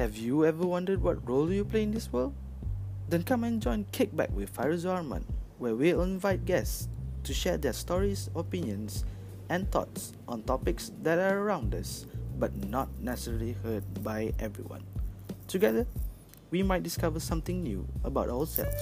Have you ever wondered what role you play in this world? Then come and join Kickback with Fairuz Arman, where we'll invite guests to share their stories, opinions, and thoughts on topics that are around us but not necessarily heard by everyone. Together, we might discover something new about ourselves.